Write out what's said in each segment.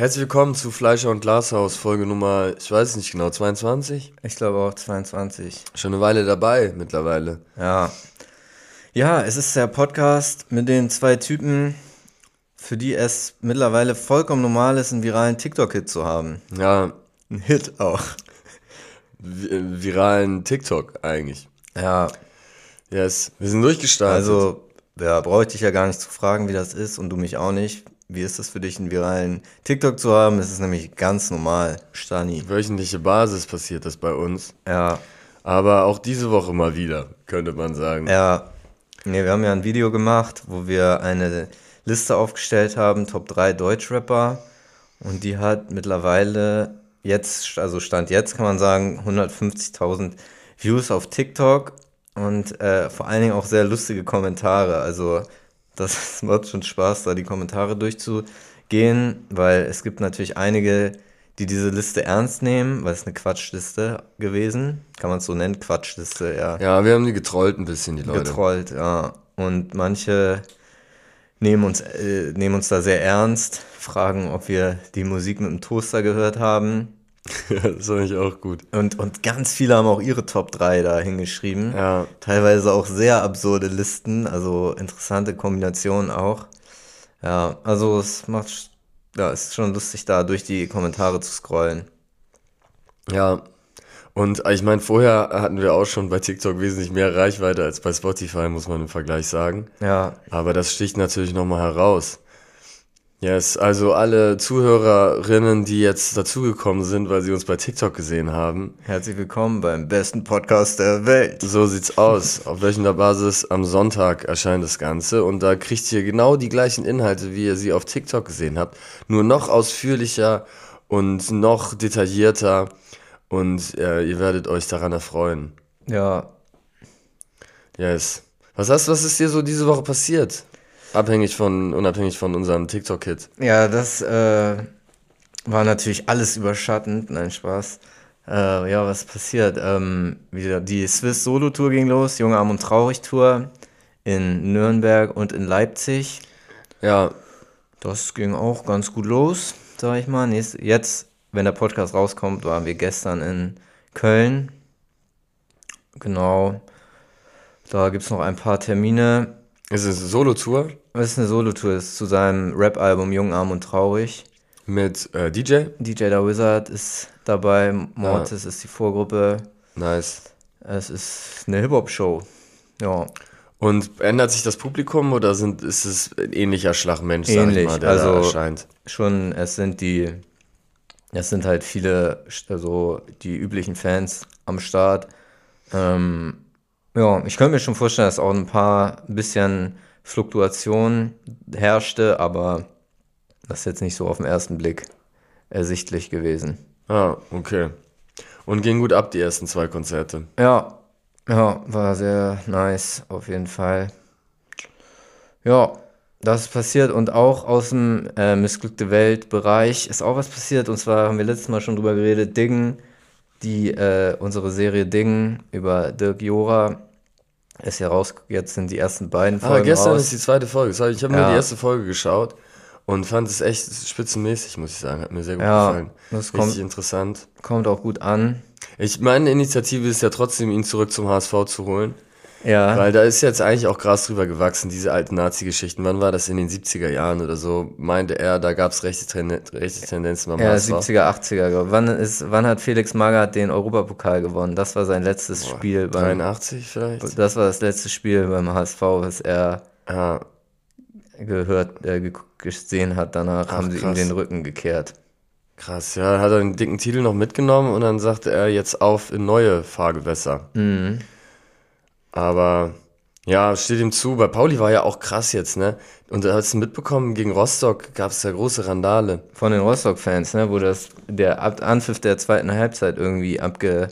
Herzlich willkommen zu Fleischer und Glashaus, Folge Nummer, ich weiß nicht genau, 22? Ich glaube auch 22. Schon eine Weile dabei mittlerweile. Ja. Ja, es ist der Podcast mit den zwei Typen, für die es mittlerweile vollkommen normal ist, einen viralen TikTok-Hit zu haben. Ja, Ein Hit auch. vi- viralen TikTok eigentlich. Ja, Yes, wir sind durchgestartet. also, ja, brauche ich dich ja gar nicht zu fragen, wie das ist und du mich auch nicht. Wie ist es für dich, einen viralen TikTok zu haben? Es ist nämlich ganz normal, Stani. wöchentliche Basis passiert das bei uns. Ja, Aber auch diese Woche mal wieder, könnte man sagen. Ja, nee, wir haben ja ein Video gemacht, wo wir eine Liste aufgestellt haben, Top 3 Deutschrapper. Und die hat mittlerweile jetzt, also Stand jetzt kann man sagen, 150.000 Views auf TikTok und äh, vor allen Dingen auch sehr lustige Kommentare. Also das macht schon Spaß, da die Kommentare durchzugehen, weil es gibt natürlich einige, die diese Liste ernst nehmen, weil es eine Quatschliste gewesen. Kann man es so nennen? Quatschliste, ja Ja, wir haben die getrollt ein bisschen, die Leute. getrollt, ja. Und manche nehmen uns, äh, nehmen uns da sehr ernst, fragen, ob wir die Musik mit dem Toaster gehört haben. Ja, das fand ich auch gut. Und, und ganz viele haben auch ihre Top 3 da hingeschrieben. Ja. Teilweise auch sehr absurde Listen, also interessante Kombinationen auch. Ja, also es macht, ja, es ist schon lustig, da durch die Kommentare zu scrollen. Ja. Und äh, ich meine, vorher hatten wir auch schon bei TikTok wesentlich mehr Reichweite als bei Spotify, muss man im Vergleich sagen. Ja, Aber das sticht natürlich nochmal heraus. Yes, also alle Zuhörerinnen, die jetzt dazugekommen sind, weil sie uns bei TikTok gesehen haben, herzlich willkommen beim besten Podcast der Welt. so sieht's aus. Auf wöchentlicher Basis am Sonntag erscheint das Ganze und da kriegt ihr genau die gleichen Inhalte, wie ihr sie auf TikTok gesehen habt. Nur noch ausführlicher und noch detaillierter und äh, ihr werdet euch daran erfreuen. Ja, Yes. Was hast, was ist dir so diese Woche passiert? Abhängig von, unabhängig von unserem TikTok-Hit. Ja, das äh, war natürlich alles überschattend. Nein, Spaß. Äh, ja, was passiert? Ähm, wieder die Swiss Solo Tour ging los, Junge Arm und Traurig Tour in Nürnberg und in Leipzig. Ja, Das ging auch ganz gut los, sag ich mal. Nächst, jetzt, wenn der Podcast rauskommt, waren wir gestern in Köln. Genau. Da gibt's noch ein paar Termine. Es ist eine Solo-Tour Es ist eine Solo-Tour, ist zu seinem Rap-Album Jung, Arm und Traurig. mit äh, DJ. DJ Da Wizard ist dabei, Mortis ist die Vorgruppe. Nice. Es ist eine Hip-Hop-Show. Ja, Und ändert sich das Publikum oder sind, ist es ein ähnlicher Schlagmensch, sag ich Ähnlich, mal, der also- erscheint? schon, es sind die, es sind halt viele, also die üblichen Fans am Start. Ähm, ja, ich könnte mir schon vorstellen, dass auch ein paar ein bisschen Fluktuation herrschte, aber das ist jetzt nicht so auf den ersten Blick ersichtlich gewesen. Ah, okay. Und ging gut ab, die ersten zwei Konzerte. Ja, ja, war sehr nice, auf jeden Fall. Ja, das ist passiert und auch aus dem äh, missglückte Welt-Bereich ist auch was passiert. Und zwar haben wir letztes Mal schon drüber geredet, Dingen, die äh, unsere Serie Dingen über Dirk Jora ist ja raus. Jetzt sind die ersten beiden Aber Folgen gestern raus. ist die zweite Folge. Ich habe nur Ja. die erste Folge geschaut und fand es echt spitzenmäßig, muss ich sagen. Hat mir sehr gut Ja, gefallen. das Richtig kommt- interessant. Kommt auch gut an. Ich, meine Initiative ist ja trotzdem, ihn zurück zum HSV zu holen. Ja, Weil da ist jetzt eigentlich auch Gras drüber gewachsen, diese alten Nazi-Geschichten. Wann war das in den 70er Jahren oder so? Meinte er, da gab es rechte, rechte Tendenzen beim ja, HSV. 70er, 80er. glaub ich. Wann, ist, wann hat Felix Magath den Europapokal gewonnen? Das war sein letztes Spiel beim 83 vielleicht? Das war das letzte Spiel beim HSV, was er Ja, gehört, äh, ge- gesehen hat. Danach Ach, haben sie ihm krass. den Rücken gekehrt. krass. Ja, hat er den dicken Titel noch mitgenommen und dann sagte er jetzt auf in neue Fahrgewässer. Mhm. Aber ja, steht ihm zu. Bei Pauli war ja auch krass jetzt, ne? Und da hast du mitbekommen, gegen Rostock gab es da große Randale. Von den Rostock-Fans, ne, wo das der Ab Anpfiff der zweiten Halbzeit irgendwie abge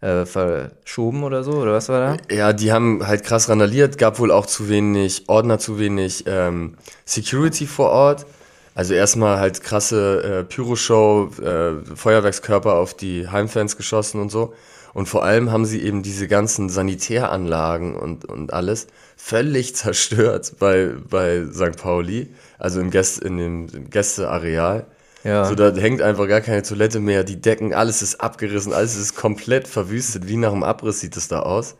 äh, verschoben oder so, oder was war da? Ja, die haben halt krass randaliert, gab wohl auch zu wenig Ordner, zu wenig ähm, Security vor Ort. Also erstmal halt krasse äh, Pyroshow, äh, Feuerwerkskörper auf die Heimfans geschossen und so. Und vor allem haben sie eben diese ganzen Sanitäranlagen und, und alles völlig zerstört bei, bei St. Pauli, also im, Gäste, in dem Gästeareal. Ja. So, da hängt einfach gar keine Toilette mehr, die Decken, alles ist abgerissen, alles ist komplett verwüstet, wie nach einem Abriss sieht es da aus.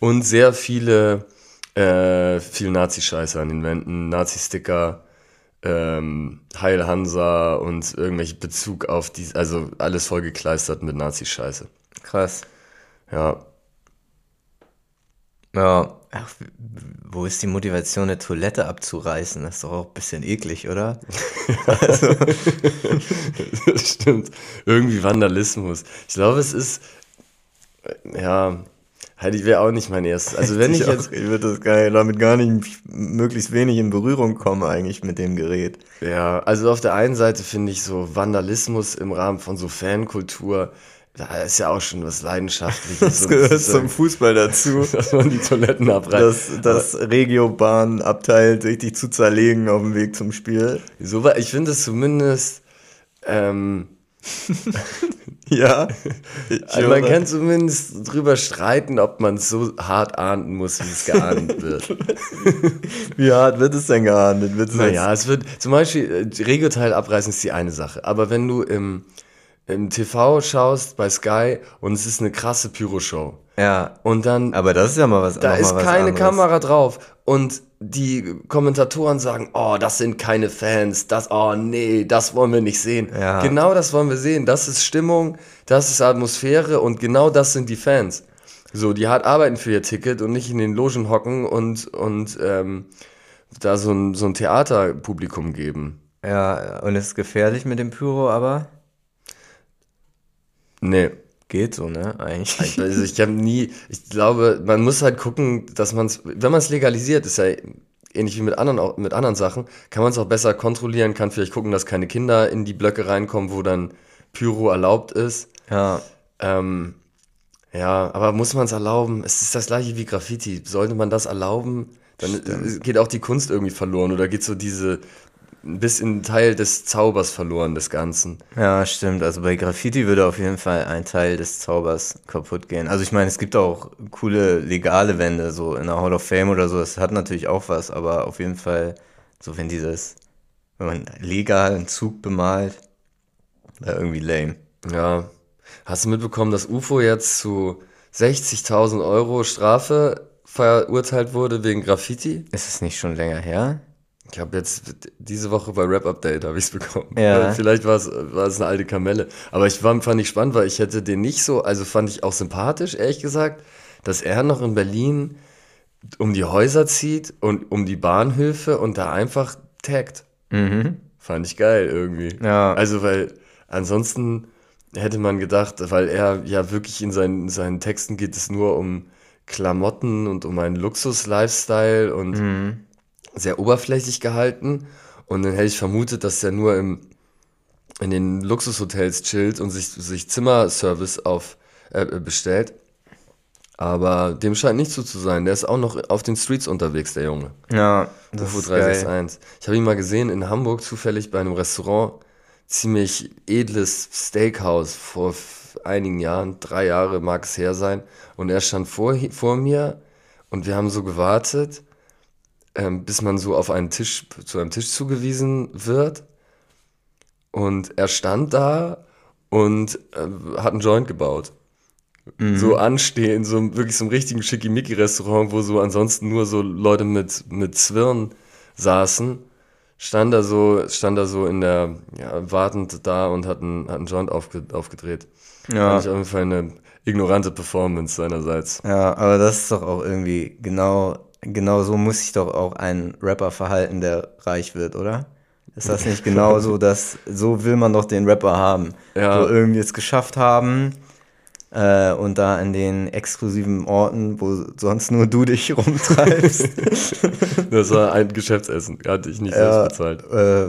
Und sehr viele, äh, viel Nazi-Scheiße an den Wänden, Nazi-Sticker, ähm, Heil Hansa und irgendwelche Bezug auf die, also alles vollgekleistert mit Nazi-Scheiße. Krass. Ja, Ja. Ach, wo ist die Motivation, eine Toilette abzureißen? Das ist doch auch ein bisschen eklig, oder? das stimmt. Irgendwie Vandalismus. Ich glaube, es ist, äh, ja, halt, ich wäre auch nicht mein erstes. Also wenn ich jetzt, ich würde das gar, damit gar nicht möglichst wenig in Berührung kommen eigentlich mit dem Gerät. ja, also auf der einen Seite finde ich so Vandalismus im Rahmen von so Fankultur, da ist ja auch schon was Leidenschaftliches. Das gehört zum Fußball dazu. dass man die Toiletten abreißt. Das, das Regiobahn-Abteil richtig zu zerlegen auf dem Weg zum Spiel. So, ich finde es zumindest, ähm, Ja. also man kann zumindest drüber streiten, ob man es so hart ahnden muss, wie es geahndet wird. Wie hart wird es denn geahndet? Wird es Naja, es wird zum Beispiel, äh, Regioteil abreißen ist die eine Sache. Aber wenn du im, im TV schaust bei Sky und es ist eine krasse Pyroshow Ja. und dann Aber das ist ja mal was da ist was keine anderes. Kamera drauf und die Kommentatoren sagen, oh, das sind keine Fans, das, oh nee, das wollen wir nicht sehen. Ja. Genau das wollen wir sehen. Das ist Stimmung, das ist Atmosphäre und genau das sind die Fans. So, die hart arbeiten für ihr Ticket und nicht in den Logen hocken und, und ähm, da so ein, so ein Theaterpublikum geben. Ja, und es ist gefährlich mit dem Pyro, aber Nee. geht so, ne? Eigentlich. Also ich habe nie, ich glaube, man muss halt gucken, dass man es, wenn man es legalisiert, ist ja ähnlich wie mit anderen, auch mit anderen Sachen, kann man es auch besser kontrollieren, kann vielleicht gucken, dass keine Kinder in die Blöcke reinkommen, wo dann Pyro erlaubt ist. Ja. Ähm, ja, aber muss man es erlauben? Es ist das gleiche wie Graffiti. Sollte man das erlauben, dann äh, geht auch die Kunst irgendwie verloren oder geht so diese ein bisschen Teil des Zaubers verloren des Ganzen. Ja, stimmt. Also bei Graffiti würde auf jeden Fall ein Teil des Zaubers kaputt gehen. Also ich meine, es gibt auch coole legale Wände, so in der Hall of Fame oder so. Das hat natürlich auch was, aber auf jeden Fall, so wenn dieses, wenn man legal einen Zug bemalt, wäre irgendwie lame. Ja. Hast du mitbekommen, dass UFO jetzt zu 60.000 Euro Strafe verurteilt wurde wegen Graffiti? Ist es nicht schon länger her? Ich habe jetzt diese Woche bei Rap Update habe ich es bekommen. Ja. Vielleicht war es war es eine alte Kamelle, aber ich war, fand ich spannend, weil ich hätte den nicht so, also fand ich auch sympathisch, ehrlich gesagt, dass er noch in Berlin um die Häuser zieht und um die Bahnhöfe und da einfach taggt. Mhm. Fand ich geil irgendwie. Ja. Also, weil ansonsten hätte man gedacht, weil er ja wirklich in seinen, in seinen Texten geht es nur um Klamotten und um einen Luxus-Lifestyle und Mhm. Sehr oberflächlich gehalten. Und dann hätte ich vermutet, dass er nur im, in den Luxushotels chillt und sich, sich Zimmerservice auf, äh, bestellt. Aber dem scheint nicht so zu sein. Der ist auch noch auf den Streets unterwegs, der Junge. Ja, das UFO ist geil. 361. Ich habe ihn mal gesehen in Hamburg zufällig bei einem Restaurant. Ziemlich edles Steakhouse vor einigen Jahren, drei Jahre mag es her sein. Und er stand vor, vor mir und wir haben so gewartet, ähm, bis man so auf einen Tisch, zu einem Tisch zugewiesen wird. Und er stand da und äh, hat einen Joint gebaut. So anstehen, so wirklich so einem richtigen Schickimicki-Restaurant, wo so ansonsten nur so Leute mit, mit Zwirn saßen, stand er so, stand er so in der, ja, wartend da und hat einen, hat einen Joint aufge, aufgedreht. Ja. Fand ich auf jeden Fall eine ignorante Performance seinerseits. Ja, aber das ist doch auch irgendwie genau, genau so muss sich doch auch ein Rapper verhalten, der reich wird, oder? Ist das nicht genau so, dass so will man doch den Rapper haben? Ja. So irgendwie es geschafft haben äh, und da an den exklusiven Orten, wo sonst nur du dich rumtreibst, Das war ein Geschäftsessen, hatte ich nicht Ja. selbst bezahlt. äh,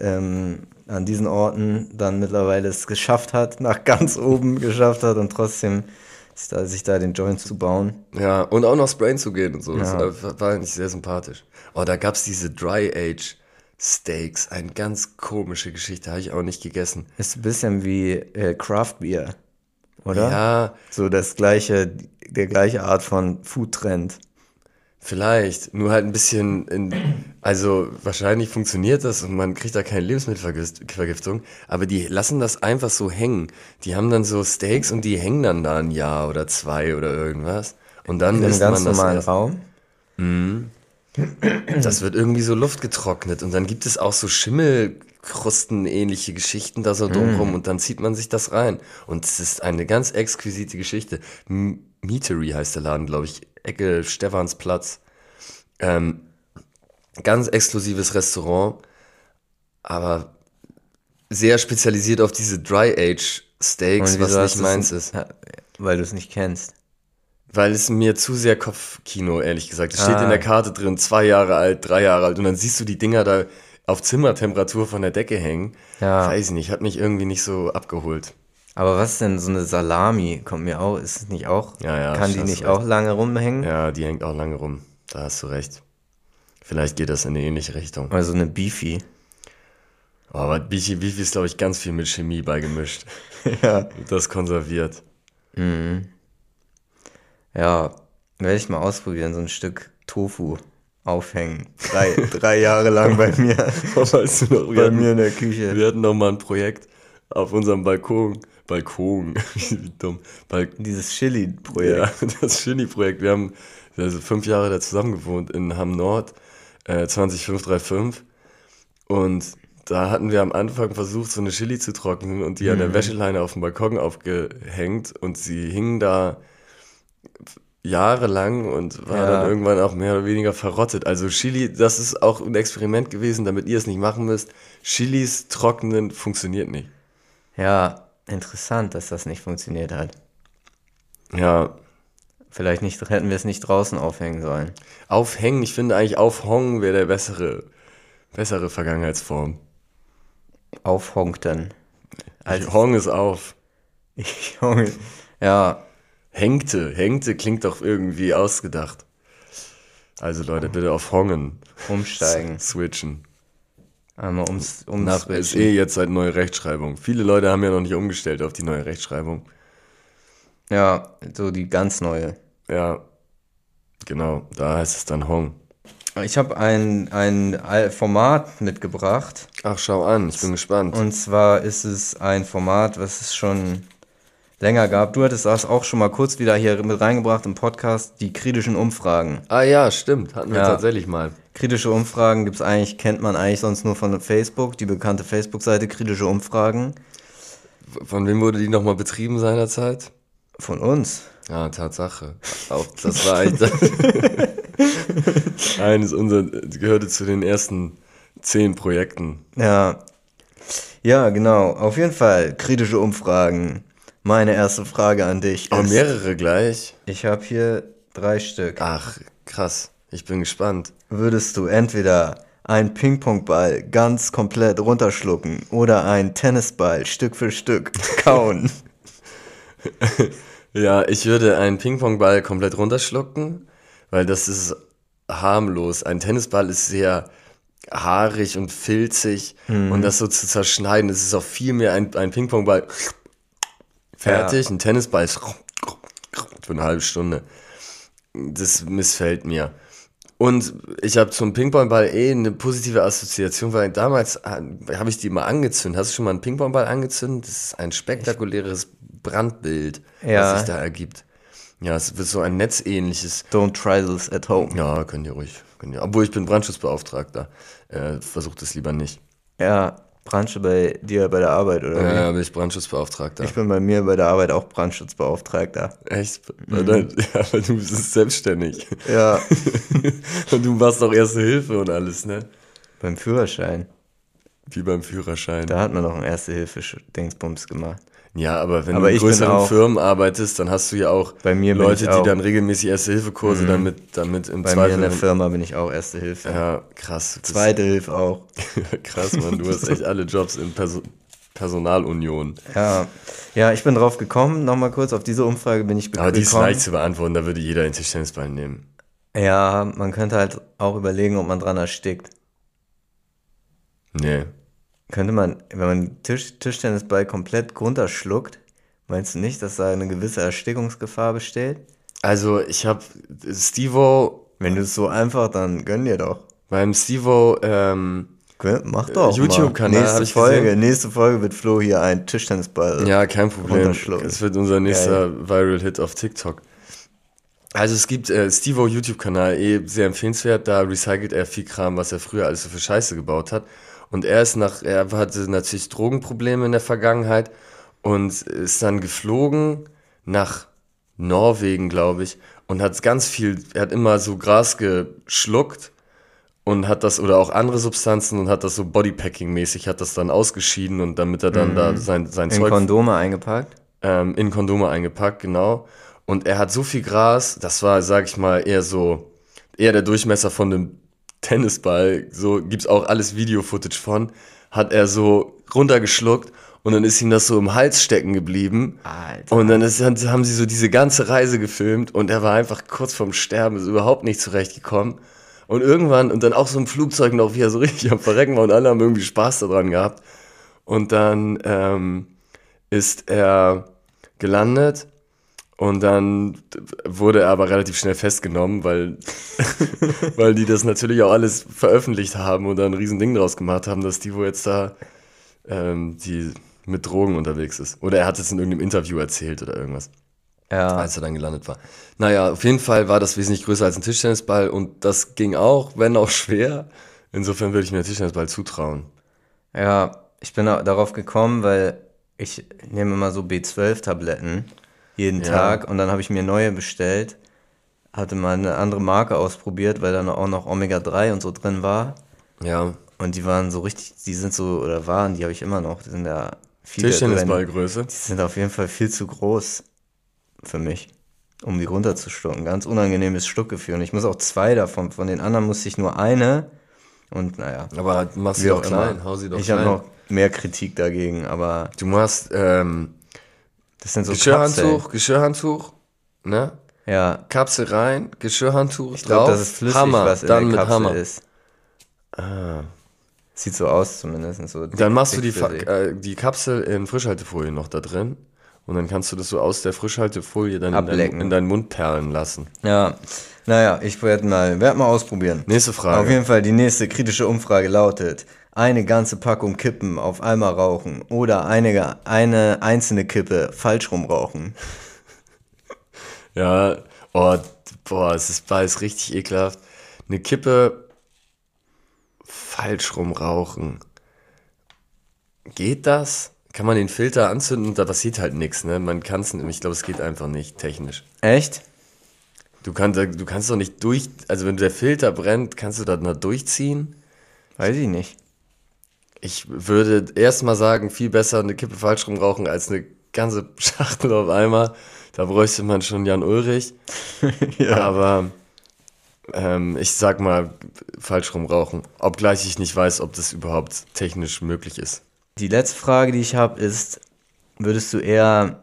ähm, an diesen Orten dann mittlerweile es geschafft hat, nach ganz oben geschafft hat und trotzdem da, sich da den Joint zu bauen. Ja, und auch noch sprayen zu gehen und so. Das Ja. war, war eigentlich sehr sympathisch. Oh, da gab's diese Dry Age Steaks. Eine ganz komische Geschichte, habe ich auch nicht gegessen. Ist ein bisschen wie äh, Craft Beer, oder? Ja, So das gleiche, der gleiche Art von Food-Trend. Vielleicht, nur halt ein bisschen, in, also wahrscheinlich funktioniert das und man kriegt da keine Lebensmittelvergiftung, aber die lassen das einfach so hängen. Die haben dann so Steaks und die hängen dann da ein Jahr oder zwei oder irgendwas. Und dann In einem ganz man das normalen. Raum. Das wird irgendwie so luftgetrocknet und dann gibt es auch so Schimmelkrusten-ähnliche Geschichten da so drumrum und dann zieht man sich das rein. Und es ist eine ganz exquisite Geschichte. M Meatery heißt der Laden, glaube ich, Ecke Stephansplatz. Ähm, ganz exklusives Restaurant, aber sehr spezialisiert auf diese Dry-Age-Steaks, was nicht meins ist. Weil du es nicht kennst. Weil es mir zu sehr Kopfkino, ehrlich gesagt. Es steht Ah. in der Karte drin, zwei Jahre alt, drei Jahre alt. Und dann siehst du die Dinger da auf Zimmertemperatur von der Decke hängen. Ja. Weiß ich nicht, hat mich irgendwie nicht so abgeholt. Aber was ist denn so eine Salami? Kommt mir auch, ist es nicht auch? Ja, ja, Kann die nicht recht. auch lange rumhängen? Ja, die hängt auch lange rum. Da hast du recht. Vielleicht geht das in eine ähnliche Richtung. Oder so eine Beefy. Oh, aber Bifi, Bifi ist, glaube ich, ganz viel mit Chemie beigemischt. ja. Das konserviert. Ja, werde ich mal ausprobieren, so ein Stück Tofu aufhängen. Drei, drei Jahre lang bei mir. bei mir in der Küche. wir hatten noch mal ein Projekt auf unserem Balkon. Balkon, wie dumm. Bal Dieses Chili-Projekt. Ja, das Chili-Projekt. Wir haben also fünf Jahre da zusammen gewohnt in Hamm Nord, äh, 20535. Und da hatten wir am Anfang versucht, so eine Chili zu trocknen und die an der Wäscheleine auf dem Balkon aufgehängt und sie hingen da jahrelang und war Ja. dann irgendwann auch mehr oder weniger verrottet. Also Chili, das ist auch ein Experiment gewesen, damit ihr es nicht machen müsst. Chilis trocknen funktioniert nicht. Ja, interessant, dass das nicht funktioniert hat. Ja, Vielleicht nicht, hätten wir es nicht draußen aufhängen sollen. Aufhängen, ich finde eigentlich aufhongen wäre der bessere, bessere Vergangenheitsform. Aufhonkten. Also Hong ist auf. Ich, Junge. Ja, Hängte, hängte klingt doch irgendwie ausgedacht. Also Leute, bitte auf Hongen umsteigen. switchen. Einmal ums, Nach ist umswitchen. eh jetzt seit neue Rechtschreibung. Viele Leute haben ja noch nicht umgestellt auf die neue Rechtschreibung. Ja, so die ganz neue. Ja, genau, da heißt es dann Hong. Ich habe ein, ein Format mitgebracht. Ach, schau an, ich bin gespannt. Und zwar ist es ein Format, was es schon länger gab. Du hattest das auch schon mal kurz wieder hier mit reingebracht im Podcast, die kritischen Umfragen. Ah ja, stimmt, hatten wir Ja. tatsächlich mal. Kritische Umfragen gibt's eigentlich, kennt man eigentlich sonst nur von Facebook, die bekannte Facebook-Seite Kritische Umfragen. Von wem wurde die nochmal betrieben seinerzeit? Von uns. Ja, Tatsache. Auch das war eigentlich eines unserer, gehörte zu den ersten zehn Projekten. Ja. Ja, genau. Auf jeden Fall kritische Umfragen. Meine erste Frage an dich Aber ist, mehrere gleich. ich habe hier drei Stück. Ach, krass. Ich bin gespannt. Würdest du entweder einen Ping-Pong-Ball ganz komplett runterschlucken oder einen Tennisball Stück für Stück kauen? Ja, ich würde einen Ping-Pong-Ball komplett runterschlucken, weil das ist harmlos. Ein Tennisball ist sehr haarig und filzig und das so zu zerschneiden, das ist auch viel mehr ein, ein Ping-Pong-Ball. Fertig, ein Tennisball ist für eine halbe Stunde. Das missfällt mir. Und ich habe zum Ping-Pong-Ball eh eine positive Assoziation, weil damals habe ich die mal angezündet. Hast du schon mal einen Ping-Pong-Ball angezündet? Das ist ein spektakuläres Brandbild, Ja. was sich da ergibt. Ja, es wird so ein netzähnliches. Don't try this at home. Ja, könnt ihr ruhig. Könnt ihr. Obwohl ich bin Brandschutzbeauftragter. Äh, versucht es lieber nicht. Ja, Branche bei dir bei der Arbeit, oder? wie? Ja, bin ich Brandschutzbeauftragter. Ich bin bei mir bei der Arbeit auch Brandschutzbeauftragter. Echt? Ja, aber du bist selbstständig. Ja, Und du machst auch Erste Hilfe und alles, ne? beim Führerschein. Wie beim Führerschein. Da hat man noch einen Erste-Hilfe-Dingsbums gemacht. Ja, aber wenn Aber du in größeren auch- Firmen arbeitest, dann hast du ja auch Bei mir bin Leute, ich die auch- dann regelmäßig Erste-Hilfe-Kurse damit, damit im Bei Zweifel. mir in der Firma bin ich auch Erste Hilfe. ja, krass. Zweite Hilfe auch. krass, Mann. Du hast echt alle Jobs in Perso Personalunion. Ja, ja, ich bin drauf gekommen. Nochmal kurz auf diese Umfrage bin ich Aber die ist gekommen. leicht zu beantworten, da würde jeder den Tischtennisball nehmen. Ja, man könnte halt auch überlegen, ob man dran erstickt. Nee. Könnte man, wenn man Tisch, Tischtennisball komplett runterschluckt, meinst du nicht, dass da eine gewisse Erstickungsgefahr besteht? Also, ich habe Stevo Wenn du es so einfach, dann gönn dir doch. Beim Stevo, ähm, Mach doch. YouTube-Kanal Nächste Folge, gesehen. nächste Folge wird Flo hier ein Tischtennisball. Ja, kein Problem. Es wird unser nächster Viral-Hit auf TikTok. Also es gibt äh, Stevo YouTube-Kanal, eh sehr empfehlenswert, da recycelt er viel Kram, was er früher alles so für Scheiße gebaut hat. Und er ist nach, er hatte natürlich Drogenprobleme in der Vergangenheit und ist dann geflogen nach Norwegen, glaube ich, und hat ganz viel, er hat immer so Gras geschluckt und hat das, oder auch andere Substanzen und hat das so Bodypacking-mäßig, hat das dann ausgeschieden und damit er dann da sein, sein In Zeug Kondome eingepackt. ähm, in Kondome eingepackt, genau. Und er hat so viel Gras, das war, sag ich mal, eher so, eher der Durchmesser von einem Tennisball, so gibt's auch alles Video-Footage von, hat er so runtergeschluckt und dann ist ihm das so im Hals stecken geblieben. Alter. Und dann ist, haben sie so diese ganze Reise gefilmt und er war einfach kurz vorm Sterben, ist überhaupt nicht zurechtgekommen. Und irgendwann, und dann auch so im Flugzeug noch, wie er so richtig am Verrecken war und alle haben irgendwie Spaß daran gehabt. Und dann ähm, ist er gelandet und dann wurde er aber relativ schnell festgenommen, weil, weil die das natürlich auch alles veröffentlicht haben und da ein riesen Ding draus gemacht haben, dass Tivo jetzt da ähm, die mit Drogen unterwegs ist. Oder er hat es in irgendeinem Interview erzählt oder irgendwas, Ja. als er dann gelandet war. Naja, auf jeden Fall war das wesentlich größer als ein Tischtennisball und das ging auch, wenn auch schwer. Insofern würde ich mir einen Tischtennisball zutrauen. Ja, ich bin da- darauf gekommen, weil ich nehme immer so B12-Tabletten jeden Ja. Tag und dann habe ich mir neue bestellt. Hatte mal eine andere Marke ausprobiert, weil da auch noch Omega-3 und so drin war. Ja, Und die waren so richtig, die sind so, oder waren, die habe ich immer noch, die sind ja viel drin. Tischtennisballgröße. Die sind auf jeden Fall viel zu groß für mich, um die runterzuschlucken. Ganz unangenehmes Schluckgefühl. Und ich muss auch zwei davon, von den anderen musste ich nur eine. Und naja, Aber mach sie doch auch klein, immer. hau sie doch ich habe klein. noch mehr Kritik dagegen, aber Du machst ähm, das sind so Geschirrhandtuch, Geschirrhandtuch, ne? Ja, Kapsel rein, Geschirrhandtuch ich glaube, drauf, das ist flüssig, Hammer, was in dann der mit Kapsel Hammer. ist. Ah. Sieht so aus zumindest. So Dann machst du die, äh, die Kapsel in Frischhaltefolie noch da drin und dann kannst du das so aus der Frischhaltefolie dann in, dein, in deinen Mund perlen lassen. Ja, naja, ich werde mal, werd mal ausprobieren. Nächste Auf Frage. jeden Fall, die nächste kritische Umfrage lautet, eine ganze Packung Kippen auf einmal rauchen oder eine, eine einzelne Kippe falsch rum rauchen. Ja, oh, boah, es ist beides richtig ekelhaft. Eine Kippe falsch rum rauchen. Geht das? Kann man den Filter anzünden? Da passiert halt nichts, ne? Man kann es nicht. Ich glaube, es geht einfach nicht technisch. Echt? Du kannst, du kannst doch nicht durch, also wenn der Filter brennt, kannst du da noch durchziehen? Weiß ich nicht. Ich würde erstmal sagen, viel besser eine Kippe falsch rum rauchen als eine ganze Schachtel auf einmal. Da bräuchte man schon Jan Ulrich. Aber ähm, ich sag mal, falsch rum rauchen. Obgleich ich nicht weiß, ob das überhaupt technisch möglich ist. Die letzte Frage, die ich habe, ist, würdest du eher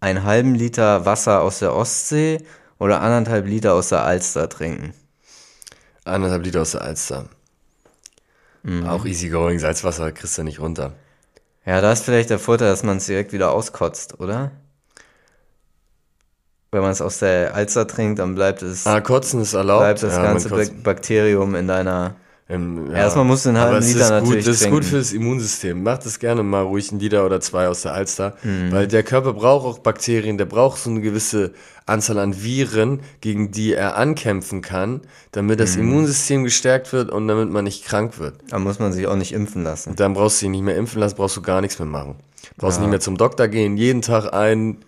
einen halben Liter Wasser aus der Ostsee oder anderthalb Liter aus der Alster trinken? Anderthalb Liter aus der Alster. Auch easygoing, Salzwasser kriegst du nicht runter. Ja, da ist vielleicht der Vorteil, dass man es direkt wieder auskotzt, oder? Wenn man es aus der Alster trinkt, dann bleibt es, Ah, Kotzen ist erlaubt. bleibt das Ja, ganze Bakterium in deiner. Ähm, Erstmal musst du einen halben Aber es Liter ist gut, natürlich Das ist trinken. gut fürs Immunsystem. Macht es gerne mal ruhig einen Liter oder zwei aus der Alster. Mhm. Weil der Körper braucht auch Bakterien, der braucht so eine gewisse Anzahl an Viren, gegen die er ankämpfen kann, damit das Mhm. Immunsystem gestärkt wird und damit man nicht krank wird. Da muss man sich auch nicht impfen lassen. Und dann brauchst du dich nicht mehr impfen lassen, brauchst du gar nichts mehr machen. Brauchst nicht mehr zum Doktor gehen, jeden Tag ein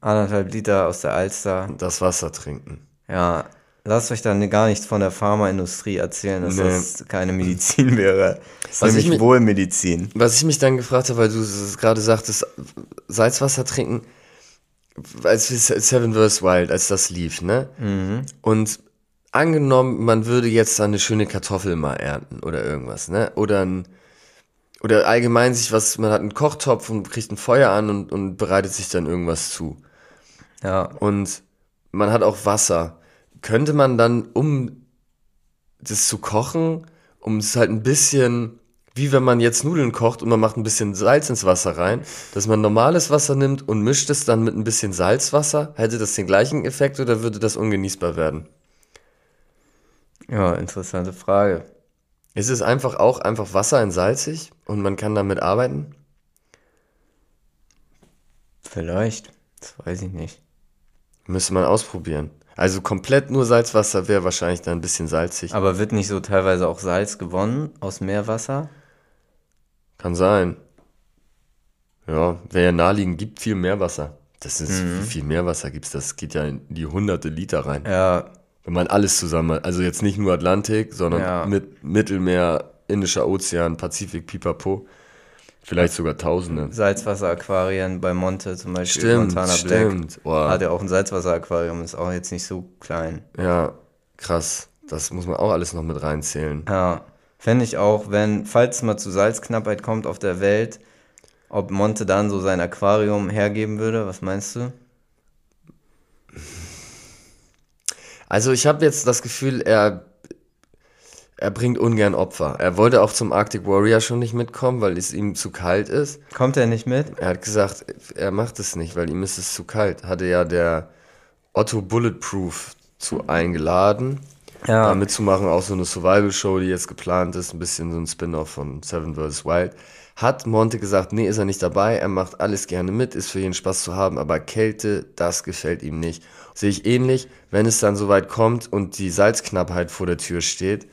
Anderthalb Liter aus der Alster. das Wasser trinken. Ja, lasst euch dann gar nichts von der Pharmaindustrie erzählen, dass Nee. das keine Medizin wäre. Das ist Was ich nämlich mi- Wohlmedizin. Was ich mich dann gefragt habe, weil du es gerade sagtest, Salzwasser trinken, als Seven vs. Wild, als das lief, ne? Und angenommen, man würde jetzt dann eine schöne Kartoffel mal ernten oder irgendwas, ne? Oder ein, oder allgemein sich was, man hat einen Kochtopf und kriegt ein Feuer an und, und bereitet sich dann irgendwas zu. Ja, Und man hat auch Wasser. Könnte man dann, um das zu kochen, um es halt ein bisschen, wie wenn man jetzt Nudeln kocht und man macht ein bisschen Salz ins Wasser rein, dass man normales Wasser nimmt und mischt es dann mit ein bisschen Salzwasser, hätte das den gleichen Effekt oder würde das ungenießbar werden? Ja, interessante Frage. Ist es einfach auch einfach Wasser in salzig und man kann damit arbeiten? Vielleicht. Das weiß ich nicht. Müsste man ausprobieren. Also komplett nur Salzwasser wäre wahrscheinlich dann ein bisschen salzig. Aber wird nicht so teilweise auch Salz gewonnen aus Meerwasser? Kann sein. Ja, wäre ja naheliegend, gibt viel Meerwasser. Das ist, wie viel Meerwasser gibt's? Das geht ja in die hunderte Liter rein. Ja, Wenn man alles zusammen hat. Also jetzt nicht nur Atlantik, sondern Ja. mit Mittelmeer, Indischer Ozean, Pazifik, Pipapo. Vielleicht sogar Tausende. Salzwasseraquarien bei Monte zum Beispiel. Stimmt, Montana stimmt. Boah. Hat ja auch ein Salzwasseraquarium, ist auch jetzt nicht so klein. Ja, krass. Das muss man auch alles noch mit reinzählen. Ja, fände ich auch, wenn, falls es mal zu Salzknappheit kommt auf der Welt, ob Monte dann so sein Aquarium hergeben würde, was meinst du? Also ich habe jetzt das Gefühl, er, er bringt ungern Opfer. Er wollte auch zum Arctic Warrior schon nicht mitkommen, weil es ihm zu kalt ist. Kommt er nicht mit? Er hat gesagt, er macht es nicht, weil ihm ist es zu kalt. Hatte ja der Otto Bulletproof zu eingeladen, Ja. da mitzumachen, auch so eine Survival-Show, die jetzt geplant ist, ein bisschen so ein Spin-off von Seven vs. Wild. Hat Monte gesagt, nee, ist er nicht dabei, er macht alles gerne mit, ist für jeden Spaß zu haben, aber Kälte, das gefällt ihm nicht. Sehe ich ähnlich, wenn es dann soweit kommt und die Salzknappheit vor der Tür steht,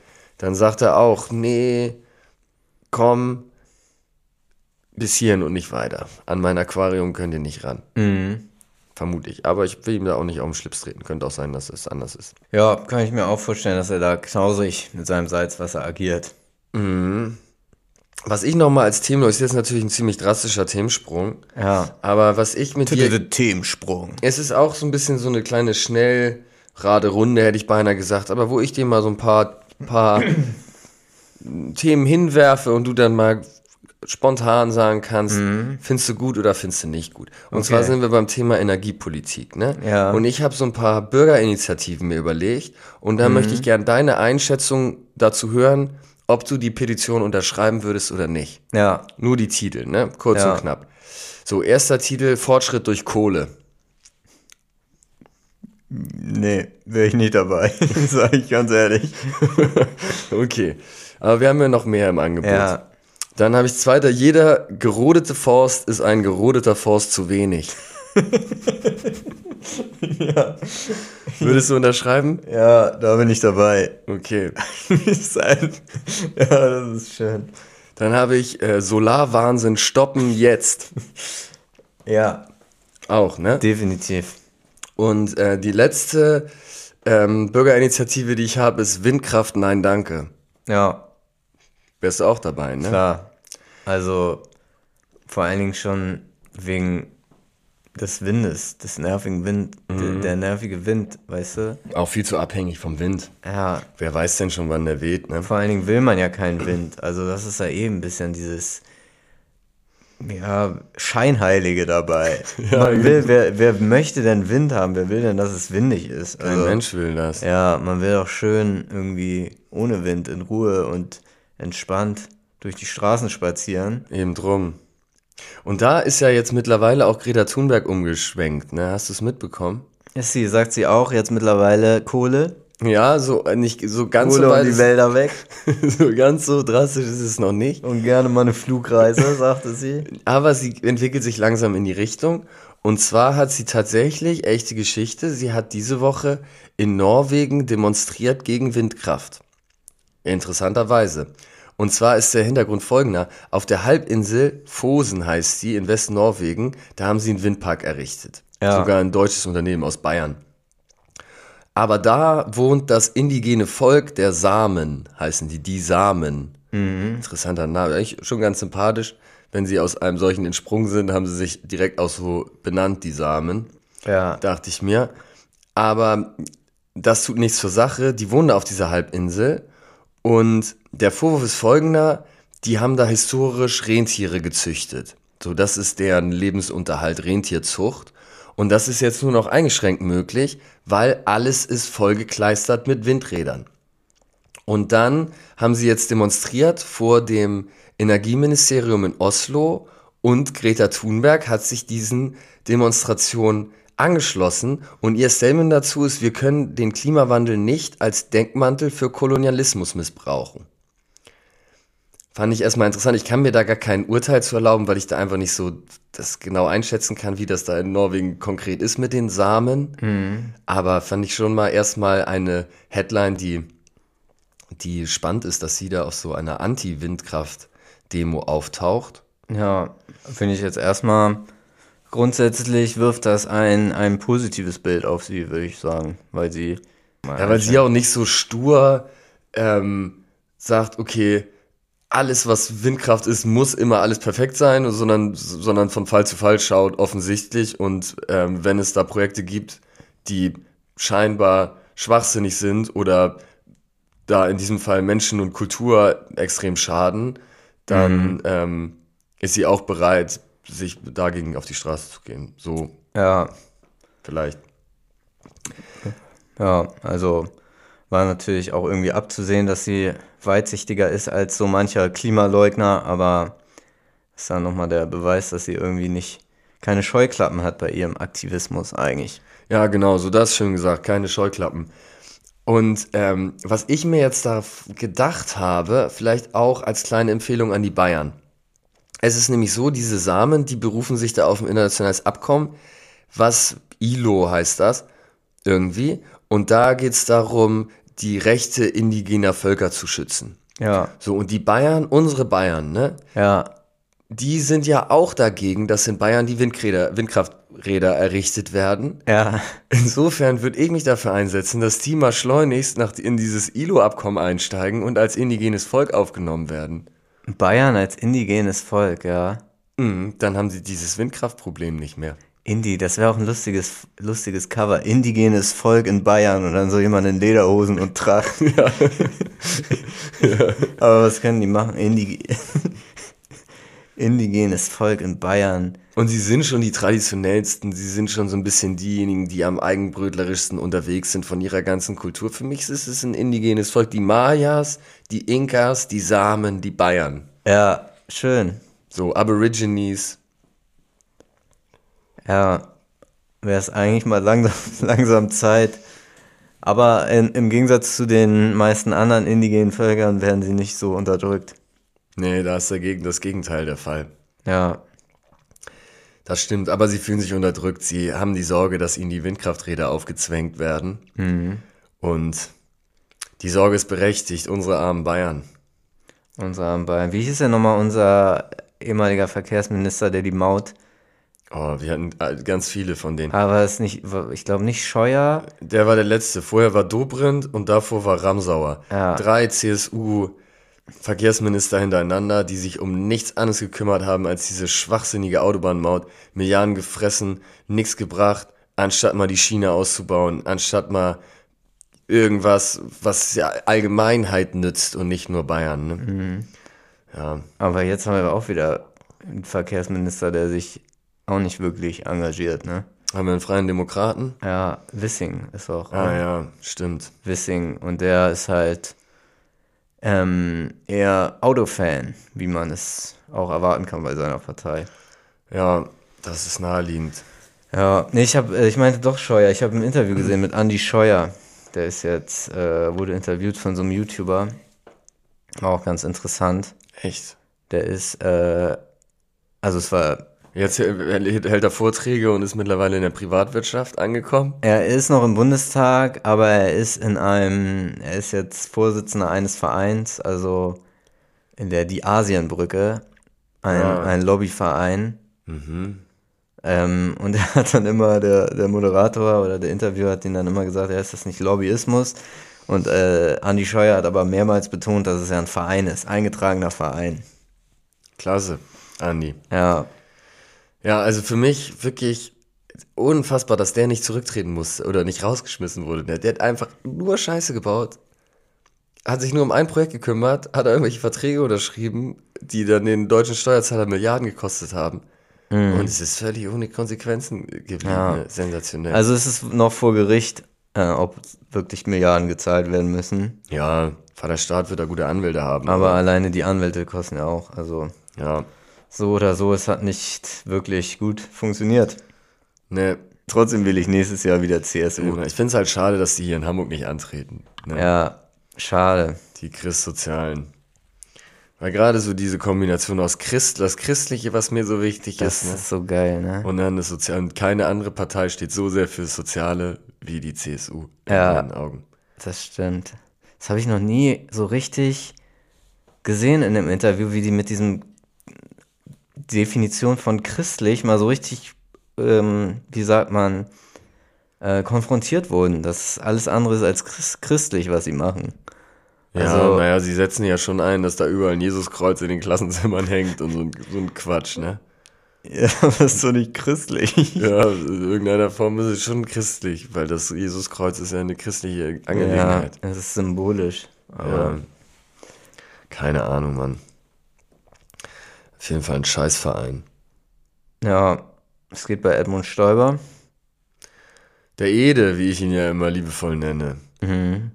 dann sagt er auch, nee, komm, bis hierhin und nicht weiter. An mein Aquarium könnt ihr nicht ran. Mhm. Vermute ich. Aber ich will ihm da auch nicht auf den Schlips treten. Könnte auch sein, dass es anders ist. Ja, kann ich mir auch vorstellen, dass er da knausrig mit seinem Salzwasser agiert. Was ich nochmal als Thema, ist jetzt natürlich ein ziemlich drastischer Themensprung. Ja. Aber was ich mit dir. Themensprung. Es ist auch so ein bisschen so eine kleine Schnellraderunde, hätte ich beinahe gesagt. Aber wo ich dir mal so ein paar, paar Themen hinwerfe und du dann mal spontan sagen kannst, findest du gut oder findest du nicht gut. Und Okay. zwar sind wir beim Thema Energiepolitik. Ne? Ja. Und ich habe so ein paar Bürgerinitiativen mir überlegt und da möchte ich gern deine Einschätzung dazu hören, ob du die Petition unterschreiben würdest oder nicht. Ja. Nur die Titel, ne? Kurz Ja. und knapp. So, erster Titel, Fortschritt durch Kohle. Nee, wäre ich nicht dabei, sage ich ganz ehrlich. Okay. Aber wir haben ja noch mehr im Angebot. Ja. Dann habe ich zweiter, jeder gerodete Forst ist ein gerodeter Forst zu wenig. Würdest du unterschreiben? Ja, da bin ich dabei. Okay. Ja, das ist schön. Dann habe ich äh, Solarwahnsinn stoppen jetzt. Ja, Auch, ne? definitiv. Und äh, die letzte ähm, Bürgerinitiative, die ich habe, ist Windkraft, nein, danke. Ja, Wärst du auch dabei, ne? klar. Also vor allen Dingen schon wegen des Windes, des nervigen Wind, der, der nervige Wind, weißt du? Auch viel zu abhängig vom Wind. Ja, Wer weiß denn schon, wann der weht, ne? vor allen Dingen will man ja keinen Wind. Also das ist ja eben ein bisschen dieses ja, Scheinheilige dabei. man will, wer, wer möchte denn Wind haben? Wer will denn, dass es windig ist? Kein Also, Mensch will das. Ja, man will doch schön irgendwie ohne Wind in Ruhe und entspannt durch die Straßen spazieren. Eben drum. Und da ist ja jetzt mittlerweile auch Greta Thunberg umgeschwenkt, ne? Hast du es mitbekommen? Ist sie, sagt sie auch jetzt mittlerweile Kohle? Ja, so äh, nicht so ganz Kohle so weit. die Wälder weg. so ganz so drastisch ist es noch nicht. Und gerne mal eine Flugreise, sagte sie. Aber sie entwickelt sich langsam in die Richtung. Und zwar hat sie tatsächlich, echte Geschichte, sie hat diese Woche in Norwegen demonstriert gegen Windkraft. Interessanterweise. Und zwar ist der Hintergrund folgender. Auf der Halbinsel Fosen heißt sie, in Westnorwegen, da haben sie einen Windpark errichtet. Ja. Sogar ein deutsches Unternehmen aus Bayern. Aber da wohnt das indigene Volk der Samen, heißen die, die Samen. Interessanter Name, eigentlich schon ganz sympathisch. Wenn sie aus einem solchen entsprungen sind, haben sie sich direkt auch so benannt, die Samen, Ja. dachte ich mir. Aber das tut nichts zur Sache. Die wohnen da auf dieser Halbinsel und der Vorwurf ist folgender, die haben da historisch Rentiere gezüchtet. So, das ist deren Lebensunterhalt, Rentierzucht. Und das ist jetzt nur noch eingeschränkt möglich, weil alles ist vollgekleistert mit Windrädern. Und dann haben sie jetzt demonstriert vor dem Energieministerium in Oslo und Greta Thunberg hat sich diesen Demonstrationen angeschlossen und ihr Statement dazu ist, wir können den Klimawandel nicht als Denkmantel für Kolonialismus missbrauchen. Fand ich erstmal interessant. Ich kann mir da gar kein Urteil zu erlauben, weil ich da einfach nicht so das genau einschätzen kann, wie das da in Norwegen konkret ist mit den Samen. Mhm. Aber fand ich schon mal erstmal eine Headline, die, die spannend ist, dass sie da auf so einer Anti-Windkraft-Demo auftaucht. Ja, finde ich jetzt erstmal grundsätzlich wirft das ein, ein positives Bild auf sie, würde ich sagen, weil sie. Ja, weil sie auch nicht so stur ähm, sagt, okay, alles, was Windkraft ist, muss immer alles perfekt sein, sondern, sondern von Fall zu Fall schaut offensichtlich. Und ähm, wenn es da Projekte gibt, die scheinbar schwachsinnig sind oder da in diesem Fall Menschen und Kultur extrem schaden, dann Mhm. ähm, ist sie auch bereit, sich dagegen auf die Straße zu gehen. So Ja, vielleicht. ja, also war natürlich auch irgendwie abzusehen, dass sie weitsichtiger ist als so mancher Klimaleugner, aber ist dann nochmal der Beweis, dass sie irgendwie nicht keine Scheuklappen hat bei ihrem Aktivismus eigentlich. Ja, genau, so das schön gesagt, keine Scheuklappen. Und ähm, was ich mir jetzt da gedacht habe, vielleicht auch als kleine Empfehlung an die Bayern. Es ist nämlich so, diese Samen, die berufen sich da auf ein internationales Abkommen, was ILO heißt das irgendwie. Und da geht es darum, die Rechte indigener Völker zu schützen. Ja, So, und die Bayern, unsere Bayern, ne, ja, die sind ja auch dagegen, dass in Bayern die Windräder, Windkrafträder errichtet werden. ja, Insofern würde ich mich dafür einsetzen, dass die mal schleunigst nach, in dieses ILO-Abkommen einsteigen und als indigenes Volk aufgenommen werden. Bayern als indigenes Volk, ja. Mhm, dann haben sie dieses Windkraftproblem nicht mehr. Indie, das wäre auch ein lustiges, lustiges Cover. Indigenes Volk in Bayern und dann so jemand in Lederhosen und Tracht. Aber was können die machen? Indige Indigenes Volk in Bayern. Und sie sind schon die traditionellsten, sie sind schon so ein bisschen diejenigen, die am eigenbrötlerischsten unterwegs sind von ihrer ganzen Kultur. Für mich ist es ein indigenes Volk. Die Mayas, die Inkas, die Samen, die Bayern. Ja, schön. So Aborigines. Ja, wäre es eigentlich mal langsam, langsam Zeit. Aber in, im Gegensatz zu den meisten anderen indigenen Völkern werden sie nicht so unterdrückt. Nee, da ist dagegen das Gegenteil der Fall. Ja, Das stimmt, aber sie fühlen sich unterdrückt. Sie haben die Sorge, dass ihnen die Windkrafträder aufgezwängt werden. Und die Sorge ist berechtigt, unsere armen Bayern. unser Bayern. Wie hieß denn nochmal unser ehemaliger Verkehrsminister, der die Maut? Oh, wir hatten äh, ganz viele von denen. Aber es nicht, ich glaube nicht Scheuer. Der war der letzte. Vorher war Dobrindt und davor war Ramsauer. Ja. Drei CSU-Verkehrsminister hintereinander, die sich um nichts anderes gekümmert haben als diese schwachsinnige Autobahnmaut. Milliarden gefressen, nichts gebracht, anstatt mal die Schiene auszubauen, anstatt mal irgendwas, was ja Allgemeinheit nützt und nicht nur Bayern. Ne? Ja, Aber jetzt haben wir auch wieder einen Verkehrsminister, der sich auch nicht wirklich engagiert, ne? haben wir einen freien Demokraten? Ja, Wissing ist auch. Ah ja, stimmt. Wissing. Und der ist halt ähm, eher Autofan, wie man es auch erwarten kann bei seiner Partei. Ja, das ist naheliegend. Ja, nee, ich habe, ich meinte doch Scheuer. Ich habe ein Interview gesehen mit Andy Scheuer. Der ist jetzt, äh, wurde interviewt von so einem YouTuber. War auch ganz interessant. Echt. Der ist, äh, also es war, Jetzt hält er Vorträge und ist mittlerweile in der Privatwirtschaft angekommen. er ist noch im Bundestag, aber er ist in einem, er ist jetzt Vorsitzender eines Vereins, also in der Die Asienbrücke, ein, Ah. ein Lobbyverein. Ähm, und er hat dann immer, der, der Moderator oder der Interviewer hat ihn dann immer gesagt, ja, ist das nicht Lobbyismus? Und äh, Andi Scheuer hat aber mehrmals betont, dass es ja ein Verein ist, eingetragener Verein. Klasse, Andi. Ja, Ja, also für mich wirklich unfassbar, dass der nicht zurücktreten musste oder nicht rausgeschmissen wurde. Der, der hat einfach nur Scheiße gebaut, hat sich nur um ein Projekt gekümmert, hat irgendwelche Verträge unterschrieben, die dann den deutschen Steuerzahler Milliarden gekostet haben. Und es ist völlig ohne Konsequenzen geblieben. Ja. ne? Sensationell. also es ist noch vor Gericht, äh, ob wirklich Milliarden gezahlt werden müssen. ja, Vater Staat wird da gute Anwälte haben. Aber alleine die Anwälte kosten ja auch. Also ja, so oder so, es hat nicht wirklich gut funktioniert. ne, trotzdem will ich nächstes Jahr wieder CSU. Ich finde es halt schade, dass die hier in Hamburg nicht antreten. Ne? Ja, schade. Die Christsozialen. Weil gerade so diese Kombination aus Christ, das Christliche, was mir so wichtig Das ist, ne? ist so geil, ne? und dann das Soziale. Und keine andere Partei steht so sehr für das Soziale wie die CSU. In Ja. meinen Augen. Das stimmt. Das habe ich noch nie so richtig gesehen in dem Interview, wie die mit diesem Definition von christlich mal so richtig, ähm, wie sagt man, äh, konfrontiert wurden. Das alles andere ist als Christ christlich, was sie machen. Ja, Also- naja, sie setzen ja schon ein, dass da überall ein Jesuskreuz in den Klassenzimmern hängt und so ein, so ein Quatsch, ne? Ja, das ist doch nicht christlich. Ja, in irgendeiner Form ist es schon christlich, weil das Jesuskreuz ist ja eine christliche Ja, Angelegenheit. es ist symbolisch. Ja. Aber Keine Ahnung, Mann. Auf jeden Fall ein Scheißverein. ja, es geht bei Edmund Stoiber. Der Ede, wie ich ihn ja immer liebevoll nenne. Mhm.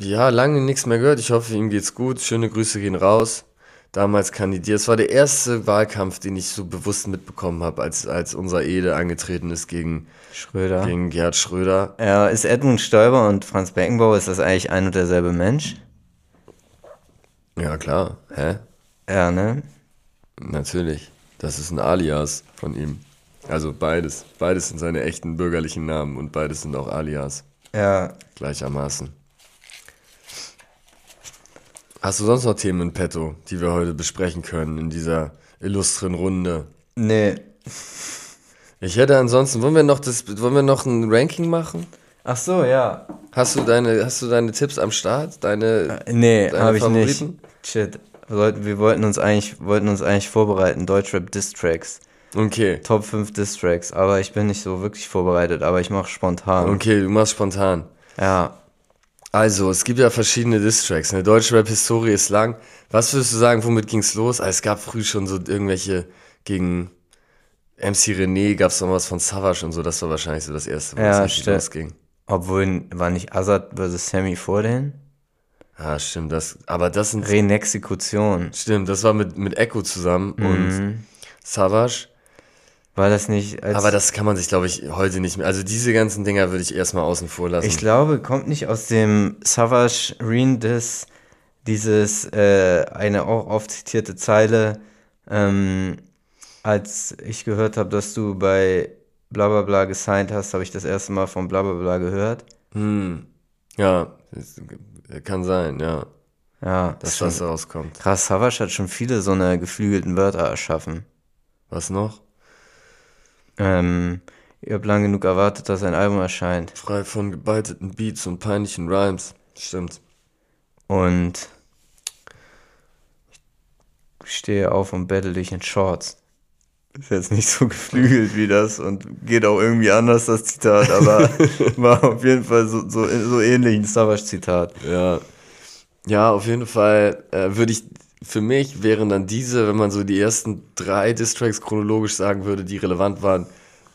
Ja, lange nichts mehr gehört. Ich hoffe, ihm geht's gut. Schöne Grüße gehen raus. Damals kandidiert. Es war der erste Wahlkampf, den ich so bewusst mitbekommen habe, als, als unser Ede angetreten ist gegen, Schröder. gegen Gerhard Schröder. Ja, ist Edmund Stoiber und Franz Beckenbauer, ist das eigentlich ein und derselbe Mensch? Ja, klar. Hä? Ja, ne? Natürlich. Das ist ein Alias von ihm. Also beides. Beides sind seine echten bürgerlichen Namen und beides sind auch Alias. Ja, Gleichermaßen. Hast du sonst noch Themen in petto, die wir heute besprechen können in dieser illustren Runde? nee. Ich hätte ansonsten, wollen wir noch das, wollen wir noch ein Ranking machen? Ach so, ja. Hast du deine, hast du deine Tipps am Start? Deine, Nee, Deine habe ich nicht. Favoriten? Shit. Wir wollten, uns eigentlich, wollten uns eigentlich vorbereiten, Deutschrap Distracks. okay. Top 5 Distracks, aber ich bin nicht so wirklich vorbereitet, aber ich mache spontan. Okay, du machst spontan. Ja. Also, es gibt ja verschiedene Distracks. Eine deutsche Rap-Historie ist lang. Was würdest du sagen, womit ging's los? Ah, Es gab früh schon so irgendwelche gegen MC René, gab's noch was von Savage und so. Das war wahrscheinlich so das erste, wo Ja, es richtig stimmt. losging. Obwohl, war nicht Azad vs. Sammy vor denen? Ah, stimmt. Das, aber das sind, Renexekution. stimmt, das war mit, mit Echo zusammen und Mhm. Savage. War das nicht. Aber das kann man sich, glaube ich, heute nicht mehr. Also diese ganzen Dinger würde ich erstmal außen vor lassen. Ich glaube, kommt nicht aus dem Savage Reen Diss dieses, äh, eine auch oft zitierte Zeile, ähm, als ich gehört habe, dass du bei Blablabla gesigned hast, habe ich das erste Mal von Blablabla gehört. hm. Ja, kann sein, ja, Ja, dass ist das rauskommt. krass. Savage hat schon viele so eine geflügelten Wörter erschaffen. Was noch? Ähm, ihr habt lang genug erwartet, dass ein Album erscheint. Frei von gebeiteten Beats und peinlichen Rhymes. Stimmt. Und ich stehe auf und battle dich in Shorts. Ist jetzt nicht so geflügelt wie das und geht auch irgendwie anders, das Zitat, aber war auf jeden Fall so, so, so ähnlich ein Savage-Zitat. Ja. Ja, auf jeden Fall äh, würde ich, für mich wären dann diese, wenn man so die ersten drei Distracks chronologisch sagen würde, die relevant waren,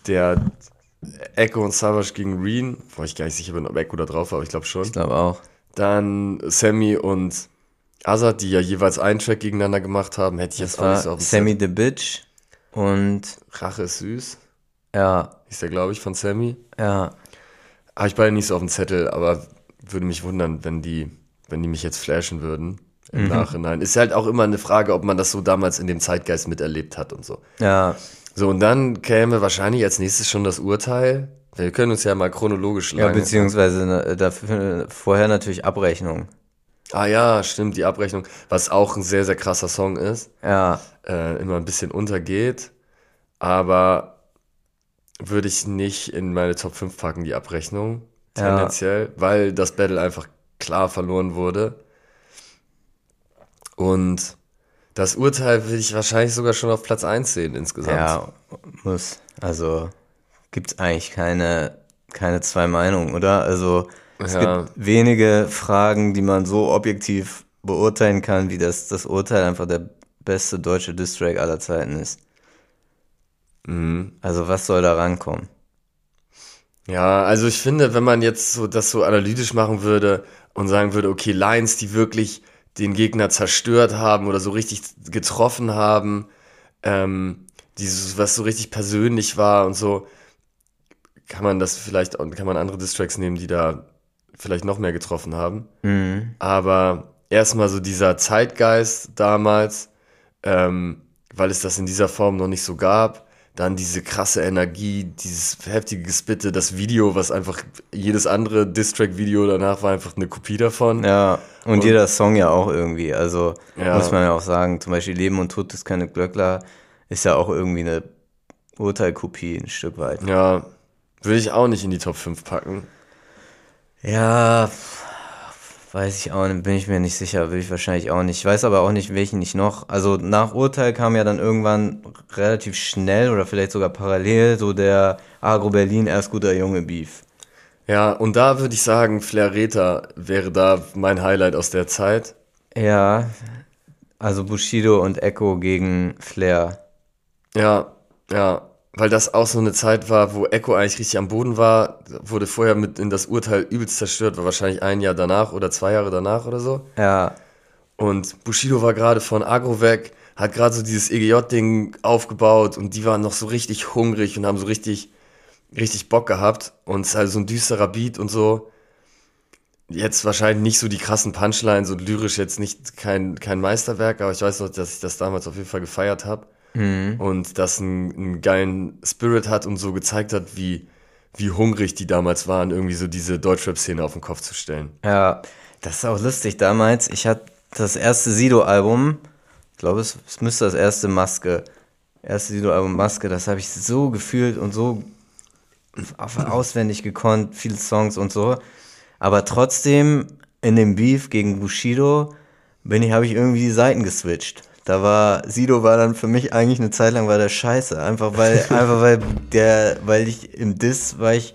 der Echo und Savage gegen Reen, wo ich gar nicht sicher bin, ob Echo da drauf war, aber ich glaube schon. Ich glaube auch. Dann Sammy und Azad, die ja jeweils einen Track gegeneinander gemacht haben, hätte ich jetzt Das auch nicht so auf Sammy the Bitch und. Rache ist süß, ja, ist der, glaube ich, von Sammy. ja, Habe ich beide nicht so auf dem Zettel, aber würde mich wundern, wenn die, wenn die mich jetzt flashen würden im Nachhinein. Ist halt auch immer eine Frage, ob man das so damals in dem Zeitgeist miterlebt hat und so. ja, So, und dann käme wahrscheinlich als nächstes schon das Urteil. Wir können uns ja mal chronologisch ja, beziehungsweise ne, dafür, vorher natürlich Abrechnung. Ah ja, stimmt, die Abrechnung, was auch ein sehr, sehr krasser Song ist. Ja, äh, immer ein bisschen untergeht, aber würde ich nicht in meine Top 5 packen, die Abrechnung, Ja. tendenziell, weil das Battle einfach klar verloren wurde. Und das Urteil will ich wahrscheinlich sogar schon auf Platz 1 sehen insgesamt. Ja, muss. Also gibt's eigentlich keine, keine zwei Meinungen, oder? Also es Ja. gibt wenige Fragen, die man so objektiv beurteilen kann, wie das, das Urteil einfach der beste deutsche Distrack aller Zeiten ist. Mhm. Also was soll da rankommen? Ja, also ich finde, wenn man jetzt so das so analytisch machen würde und sagen würde, okay, Lines, die wirklich den Gegner zerstört haben oder so richtig getroffen haben, ähm, dieses, was so richtig persönlich war und so, kann man das vielleicht, kann man andere Distracks nehmen, die da vielleicht noch mehr getroffen haben. Mhm. Aber erstmal so dieser Zeitgeist damals, ähm, weil es das in dieser Form noch nicht so gab. Dann diese krasse Energie, dieses heftige Gespitte, das Video, was einfach jedes andere Distrack-Video danach war einfach eine Kopie davon. Ja, und, Und- jeder Song ja auch irgendwie. Also Ja. muss man ja auch sagen, zum Beispiel Leben und Tod ist keine Glöckler, ist ja auch irgendwie eine Urteilkopie ein Stück weit. Ja, würde ich auch nicht in die Top 5 packen. Ja, weiß ich auch nicht, bin ich mir nicht sicher, will ich wahrscheinlich auch nicht. Ich weiß aber auch nicht, welchen ich noch. Also nach Urteil kam ja dann irgendwann relativ schnell oder vielleicht sogar parallel so der Agro Berlin erst guter Junge Beef. Ja, und da würde ich sagen, Flair Reta wäre da mein Highlight aus der Zeit. Ja, also Bushido und Echo gegen Flair. Ja, ja, weil das auch so eine Zeit war, wo Echo eigentlich richtig am Boden war, wurde vorher mit in das Urteil übelst zerstört, war wahrscheinlich ein Jahr danach oder zwei Jahre danach oder so. Ja, Und Bushido war gerade von Agro weg, hat gerade so dieses EGJ-Ding aufgebaut und die waren noch so richtig hungrig und haben so richtig, richtig Bock gehabt. Und es ist halt so ein düsterer Beat und so. Jetzt wahrscheinlich nicht so die krassen Punchlines und lyrisch jetzt nicht kein, kein Meisterwerk, aber ich weiß noch, dass ich das damals auf jeden Fall gefeiert habe. Und das einen, einen geilen Spirit hat und so gezeigt hat, wie, wie hungrig die damals waren, irgendwie so diese Deutschrap-Szene auf den Kopf zu stellen. ja, das ist auch lustig damals. Ich hatte das erste Sido-Album, ich glaube, es, es müsste das erste Maske, erste Sido-Album Maske, das habe ich so gefühlt und so auswendig gekonnt, viele Songs und so. Aber trotzdem in dem Beef gegen Bushido bin ich, habe ich irgendwie die Seiten geswitcht. Da war Sido war dann für mich eigentlich eine Zeit lang war der Scheiße, einfach weil einfach weil der weil ich im Diss war ich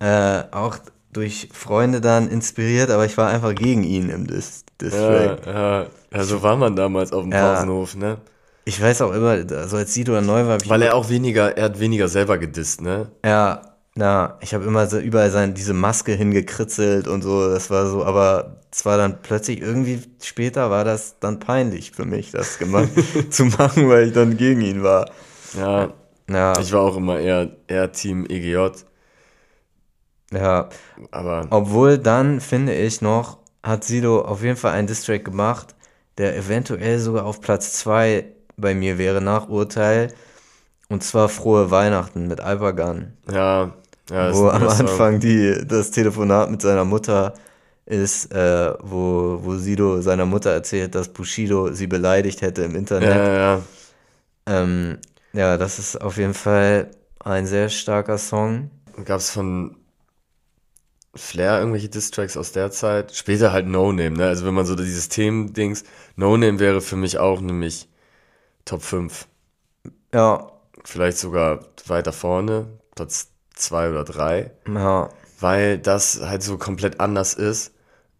äh, auch durch Freunde dann inspiriert, aber ich war einfach gegen ihn im Diss, Diss Ja, ja, ja, so war man damals auf dem Ja. Pausenhof, ne? Ich weiß auch immer, also als Sido dann neu war, Weil er auch weniger, er hat weniger selber gedisst, ne? Ja, ja, ich habe immer so überall sein, diese Maske hingekritzelt und so, das war so, aber es war dann plötzlich irgendwie später war das dann peinlich für mich, das gemacht zu machen, weil ich dann gegen ihn war. Ja, Ja, ich war auch immer eher, eher Team EGJ, ja, aber obwohl dann finde ich noch, hat Sido auf jeden Fall einen Distrack gemacht, der eventuell sogar auf Platz 2 bei mir wäre nach Urteil. Und zwar Frohe Weihnachten mit Alpagan. ja, ja, wo am. Anfang die, das Telefonat mit seiner Mutter ist, äh, wo, wo Sido seiner Mutter erzählt, dass Bushido sie beleidigt hätte im Internet. Ja, ja, ja. Ähm, ja, das ist auf jeden Fall ein sehr starker Song. Gab es von Flair irgendwelche Distracks aus der Zeit? Später halt No Name, ne? Also wenn man so dieses Themen-Dings, No Name wäre für mich auch nämlich Top 5. Ja, Vielleicht sogar weiter vorne, Platz 2 oder 3. ja weil das halt so komplett anders ist.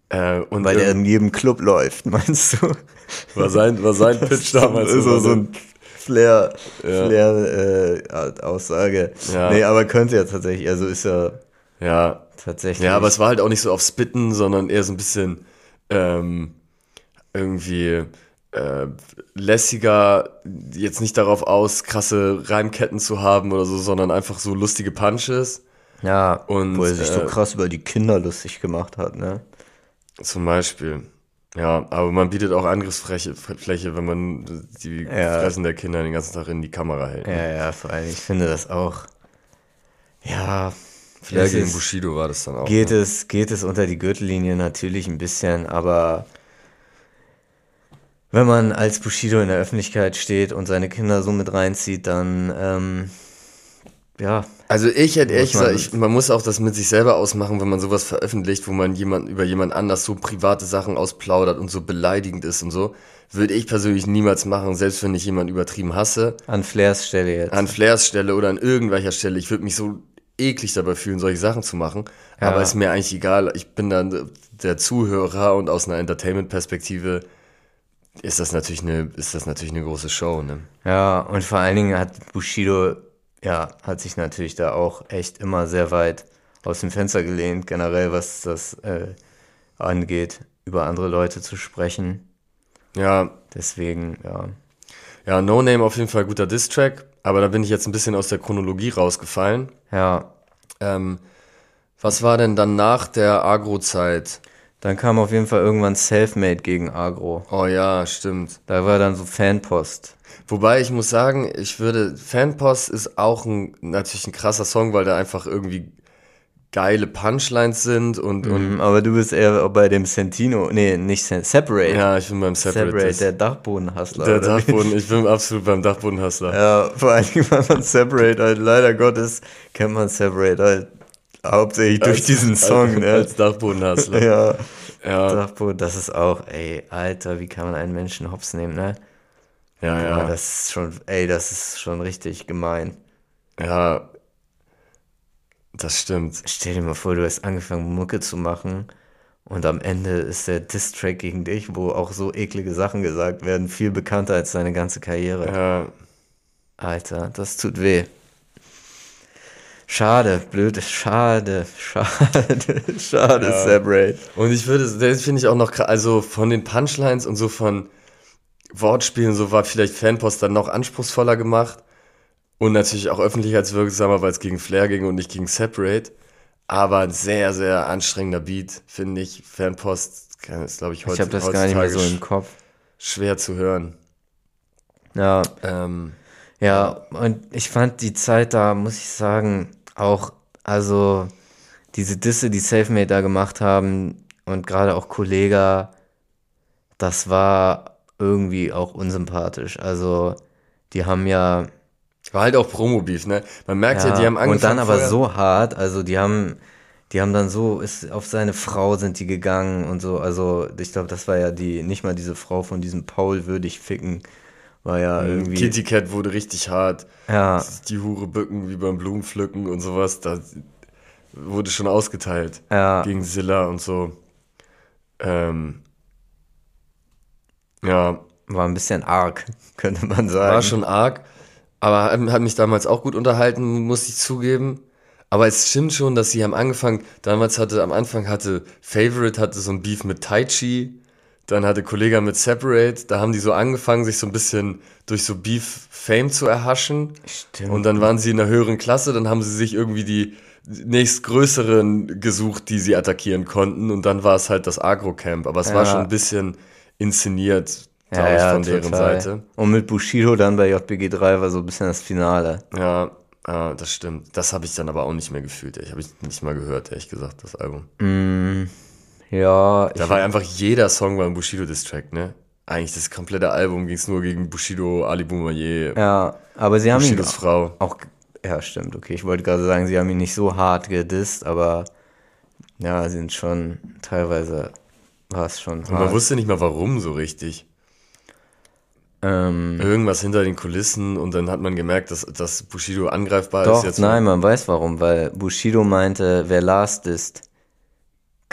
Äh, und weil der in jedem Club läuft, meinst du? war sein, war sein Pitch damals. so, so ein Flair, Ja. Flair äh, Aussage. Ja. Nee, aber könnte ja tatsächlich, also ist ja ja, tatsächlich. ja, aber es war halt auch nicht so auf Spitten, sondern eher so ein bisschen ähm, irgendwie äh, lässiger, jetzt nicht darauf aus, krasse Reimketten zu haben oder so, sondern einfach so lustige Punches. ja, und, wo er sich so äh, krass über die Kinder lustig gemacht hat, ne? Zum Beispiel. Ja, aber man bietet auch Angriffsfläche, Fläche, wenn man die Ja. Fressen der Kinder den ganzen Tag in die Kamera hält. Ja, ja, vor allem, ich finde das auch. Ja, Flair es gegen Bushido war das dann auch. geht ne? es, geht es unter die Gürtellinie natürlich ein bisschen, aber wenn man als Bushido in der Öffentlichkeit steht und seine Kinder so mit reinzieht, dann ähm, ja, Also ich hätte ehrlich gesagt, ich, man muss auch das mit sich selber ausmachen, wenn man sowas veröffentlicht, wo man jemand über jemand anders so private Sachen ausplaudert und so beleidigend ist und so, würde ich persönlich niemals machen, selbst wenn ich jemanden übertrieben hasse. an Flairs Stelle jetzt. An Flairs Stelle oder an irgendwelcher Stelle, ich würde mich so eklig dabei fühlen, solche Sachen zu machen. Aber Ja. ist mir eigentlich egal. Ich bin dann der Zuhörer und aus einer Entertainment-Perspektive ist das natürlich eine, ist das natürlich eine große Show, ne? Ja, und vor allen Dingen hat Bushido, ja, hat sich natürlich da auch echt immer sehr weit aus dem Fenster gelehnt, generell was das äh, angeht, über andere Leute zu sprechen. Ja, Deswegen, ja. ja, No Name auf jeden Fall guter Diss-Track, aber da bin ich jetzt ein bisschen aus der Chronologie rausgefallen. Ja, Ähm, was war denn dann nach der Agro-Zeit? Dann kam auf jeden Fall irgendwann Selfmade gegen Agro. Oh ja, stimmt. Da war dann so Fanpost. Wobei ich muss sagen, ich würde, Fanpost ist auch ein, natürlich ein krasser Song, weil da einfach irgendwie geile Punchlines sind und, und Mhm, aber du bist eher bei dem Sentino, nee, nicht Sen Separate. ja, ich bin beim Separate. Separate, der Dachbodenhustler. der? Dachboden, ich bin absolut beim Dachbodenhustler. Ja, vor allen Dingen, weil man Separate halt, leider Gottes, kennt man Separate halt hauptsächlich durch Als- diesen Song, als, ne? Als Dachbodenhustler. ja. Ja, Dachboden, das ist auch, ey, Alter, wie kann man einen Menschen hops nehmen, ne? ja, Ja. ja. Das ist schon, ey, das ist schon richtig gemein. Ja, das stimmt. Stell dir mal vor, du hast angefangen, Mucke zu machen und am Ende ist der Diss-Track gegen dich, wo auch so eklige Sachen gesagt werden, viel bekannter als deine ganze Karriere. Ja, Alter, das tut weh. Schade, blöd, schade, schade, schade, Ja. Separate. Und ich würde, das finde ich auch noch, also von den Punchlines und so von Wortspielen, so war vielleicht Fanpost dann noch anspruchsvoller gemacht und natürlich auch öffentlichkeitswirksamer, weil es gegen Flair ging und nicht gegen Separate. Aber ein sehr, sehr anstrengender Beat, finde ich. Fanpost kann- ist, glaube ich, heute Ich habe das gar nicht mehr so im Kopf. schwer zu hören. Ja, Ähm, ja, und ich fand die Zeit da, muss ich sagen, auch, also diese Disse, die Selfmade da gemacht haben und gerade auch Kollega, das war irgendwie auch unsympathisch. Also, die haben ja, war halt auch Promo-Beef, ne? Man merkt ja, die haben angefangen. und dann aber vorher- so hart, also die haben, die haben dann so, ist, auf seine Frau sind die gegangen und so, also ich glaube, das war ja die, nicht mal diese Frau von diesem Paul würdig ficken, war ja irgendwie, Kitty Cat wurde richtig hart. ja, Die Hure bücken wie beim Blumenpflücken und sowas. Da wurde schon ausgeteilt. ja, Gegen Silla und so. Ähm, ja, war ein bisschen arg, könnte man sagen. war schon arg. Aber hat, hat mich damals auch gut unterhalten, muss ich zugeben. Aber es stimmt schon, dass sie haben angefangen, damals hatte, am Anfang hatte Favorite hatte so ein Beef mit Tai Chi, dann hatte Kollega mit Separate, da haben die so angefangen, sich so ein bisschen durch so Beef Fame zu erhaschen. Stimmt. Und dann waren sie in einer höheren Klasse, dann haben sie sich irgendwie die nächstgrößeren gesucht, die sie attackieren konnten. Und dann war es halt das Agro-Camp. Aber es war Ja. schon ein bisschen inszeniert, ja, glaube ich, ja, von deren total. Seite. Und mit Bushido dann bei JBG 3 war so ein bisschen das Finale. Ja, ja, das stimmt. Das habe ich dann aber auch nicht mehr gefühlt. ey. Ich habe ich nicht mal gehört, ehrlich gesagt, das Album. Ja, ich, Da war einfach jeder Song war ein Bushido-Distrack, ne? Eigentlich das komplette Album ging es nur gegen Bushido, Ali Boumaier, ja, aber sie haben ihn Bushidos Frau. auch, ja, stimmt, okay. Ich wollte gerade sagen, sie haben ihn nicht so hart gedisst, aber ja, sie sind schon, teilweise war es schon Und man hart. wusste nicht mal warum so richtig. Ähm, Irgendwas hinter den Kulissen und dann hat man gemerkt, dass, dass Bushido angreifbar doch, ist jetzt. nein, man weiß warum, weil Bushido meinte, wer disst, kriegt,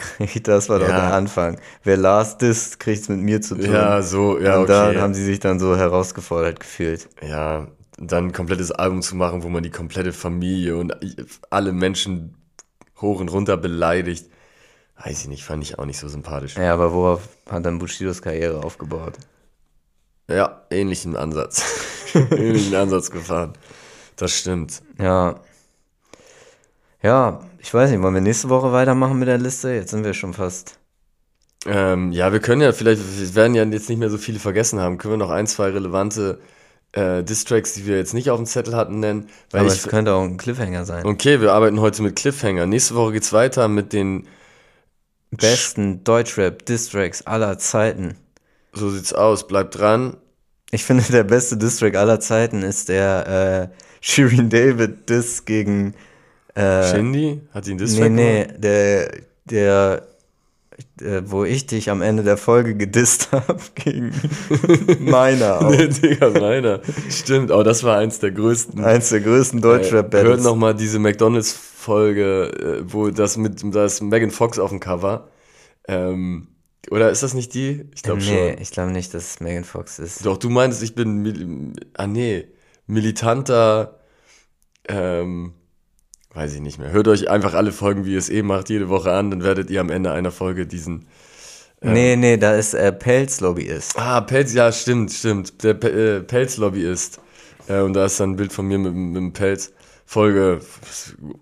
das war doch Ja. der Anfang. Wer Lars disst, kriegt's mit mir zu tun. Ja, so, ja, Und da okay. haben sie sich dann so herausgefordert gefühlt. ja, dann ein komplettes Album zu machen, wo man die komplette Familie und alle Menschen hoch und runter beleidigt. Weiß ich nicht, fand ich auch nicht so sympathisch. Ja, aber worauf hat dann Bushidos Karriere aufgebaut? Ja, ähnlichen Ansatz. ähnlichen Ansatz gefahren. Das stimmt. Ja. Ja, ich weiß nicht, wollen wir nächste Woche weitermachen mit der Liste? Jetzt sind wir schon fast. Ähm, ja, wir können ja vielleicht, wir werden ja jetzt nicht mehr so viele vergessen haben, können wir noch ein, zwei relevante äh, Distracks, die wir jetzt nicht auf dem Zettel hatten, nennen. Weil Aber ich, es könnte auch ein Cliffhanger sein. okay, wir arbeiten heute mit Cliffhanger. Nächste Woche geht's weiter mit den, Besten Deutschrap-Distracks aller Zeiten. so sieht's aus, bleibt dran. Ich finde, der beste Distrack aller Zeiten ist der äh, Shirin David Diss gegen. Äh, Shindy? Hat ihn nee, Distrack nee, gemacht? der, der, äh, wo ich dich am Ende der Folge gedisst habe gegen meiner. Auch. Nee, Digga, meiner. Stimmt, aber das war eins der größten. Eins der größten Äh, hört Deutschrap-Battles. noch mal diese McDonalds-Folge, äh, wo das mit, da ist Megan Fox auf dem Cover. Ähm, oder ist das nicht die? Ich glaube nee, schon. ich glaube nicht, dass es Megan Fox ist. Doch, du meinst, ich bin, mil- ah nee, militanter, ähm, weiß ich nicht mehr. Hört euch einfach alle Folgen, wie ihr es eh macht, jede Woche an, dann werdet ihr am Ende einer Folge diesen, Nee, nee, da ist äh, Pelzlobbyist. ah, Pelz, ja, stimmt, stimmt, der Pe- äh, Pelzlobbyist. Äh, und da ist dann ein Bild von mir mit, mit dem Pelz. Folge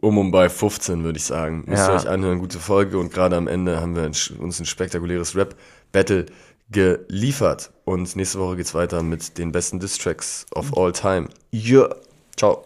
um und bei 15, würde ich sagen. Müsst ihr Ja. euch anhören, gute Folge. Und gerade am Ende haben wir ein, uns ein spektakuläres Rap-Battle geliefert. Und nächste Woche geht's weiter mit den besten Diss-Tracks of all time. Ja. Ciao.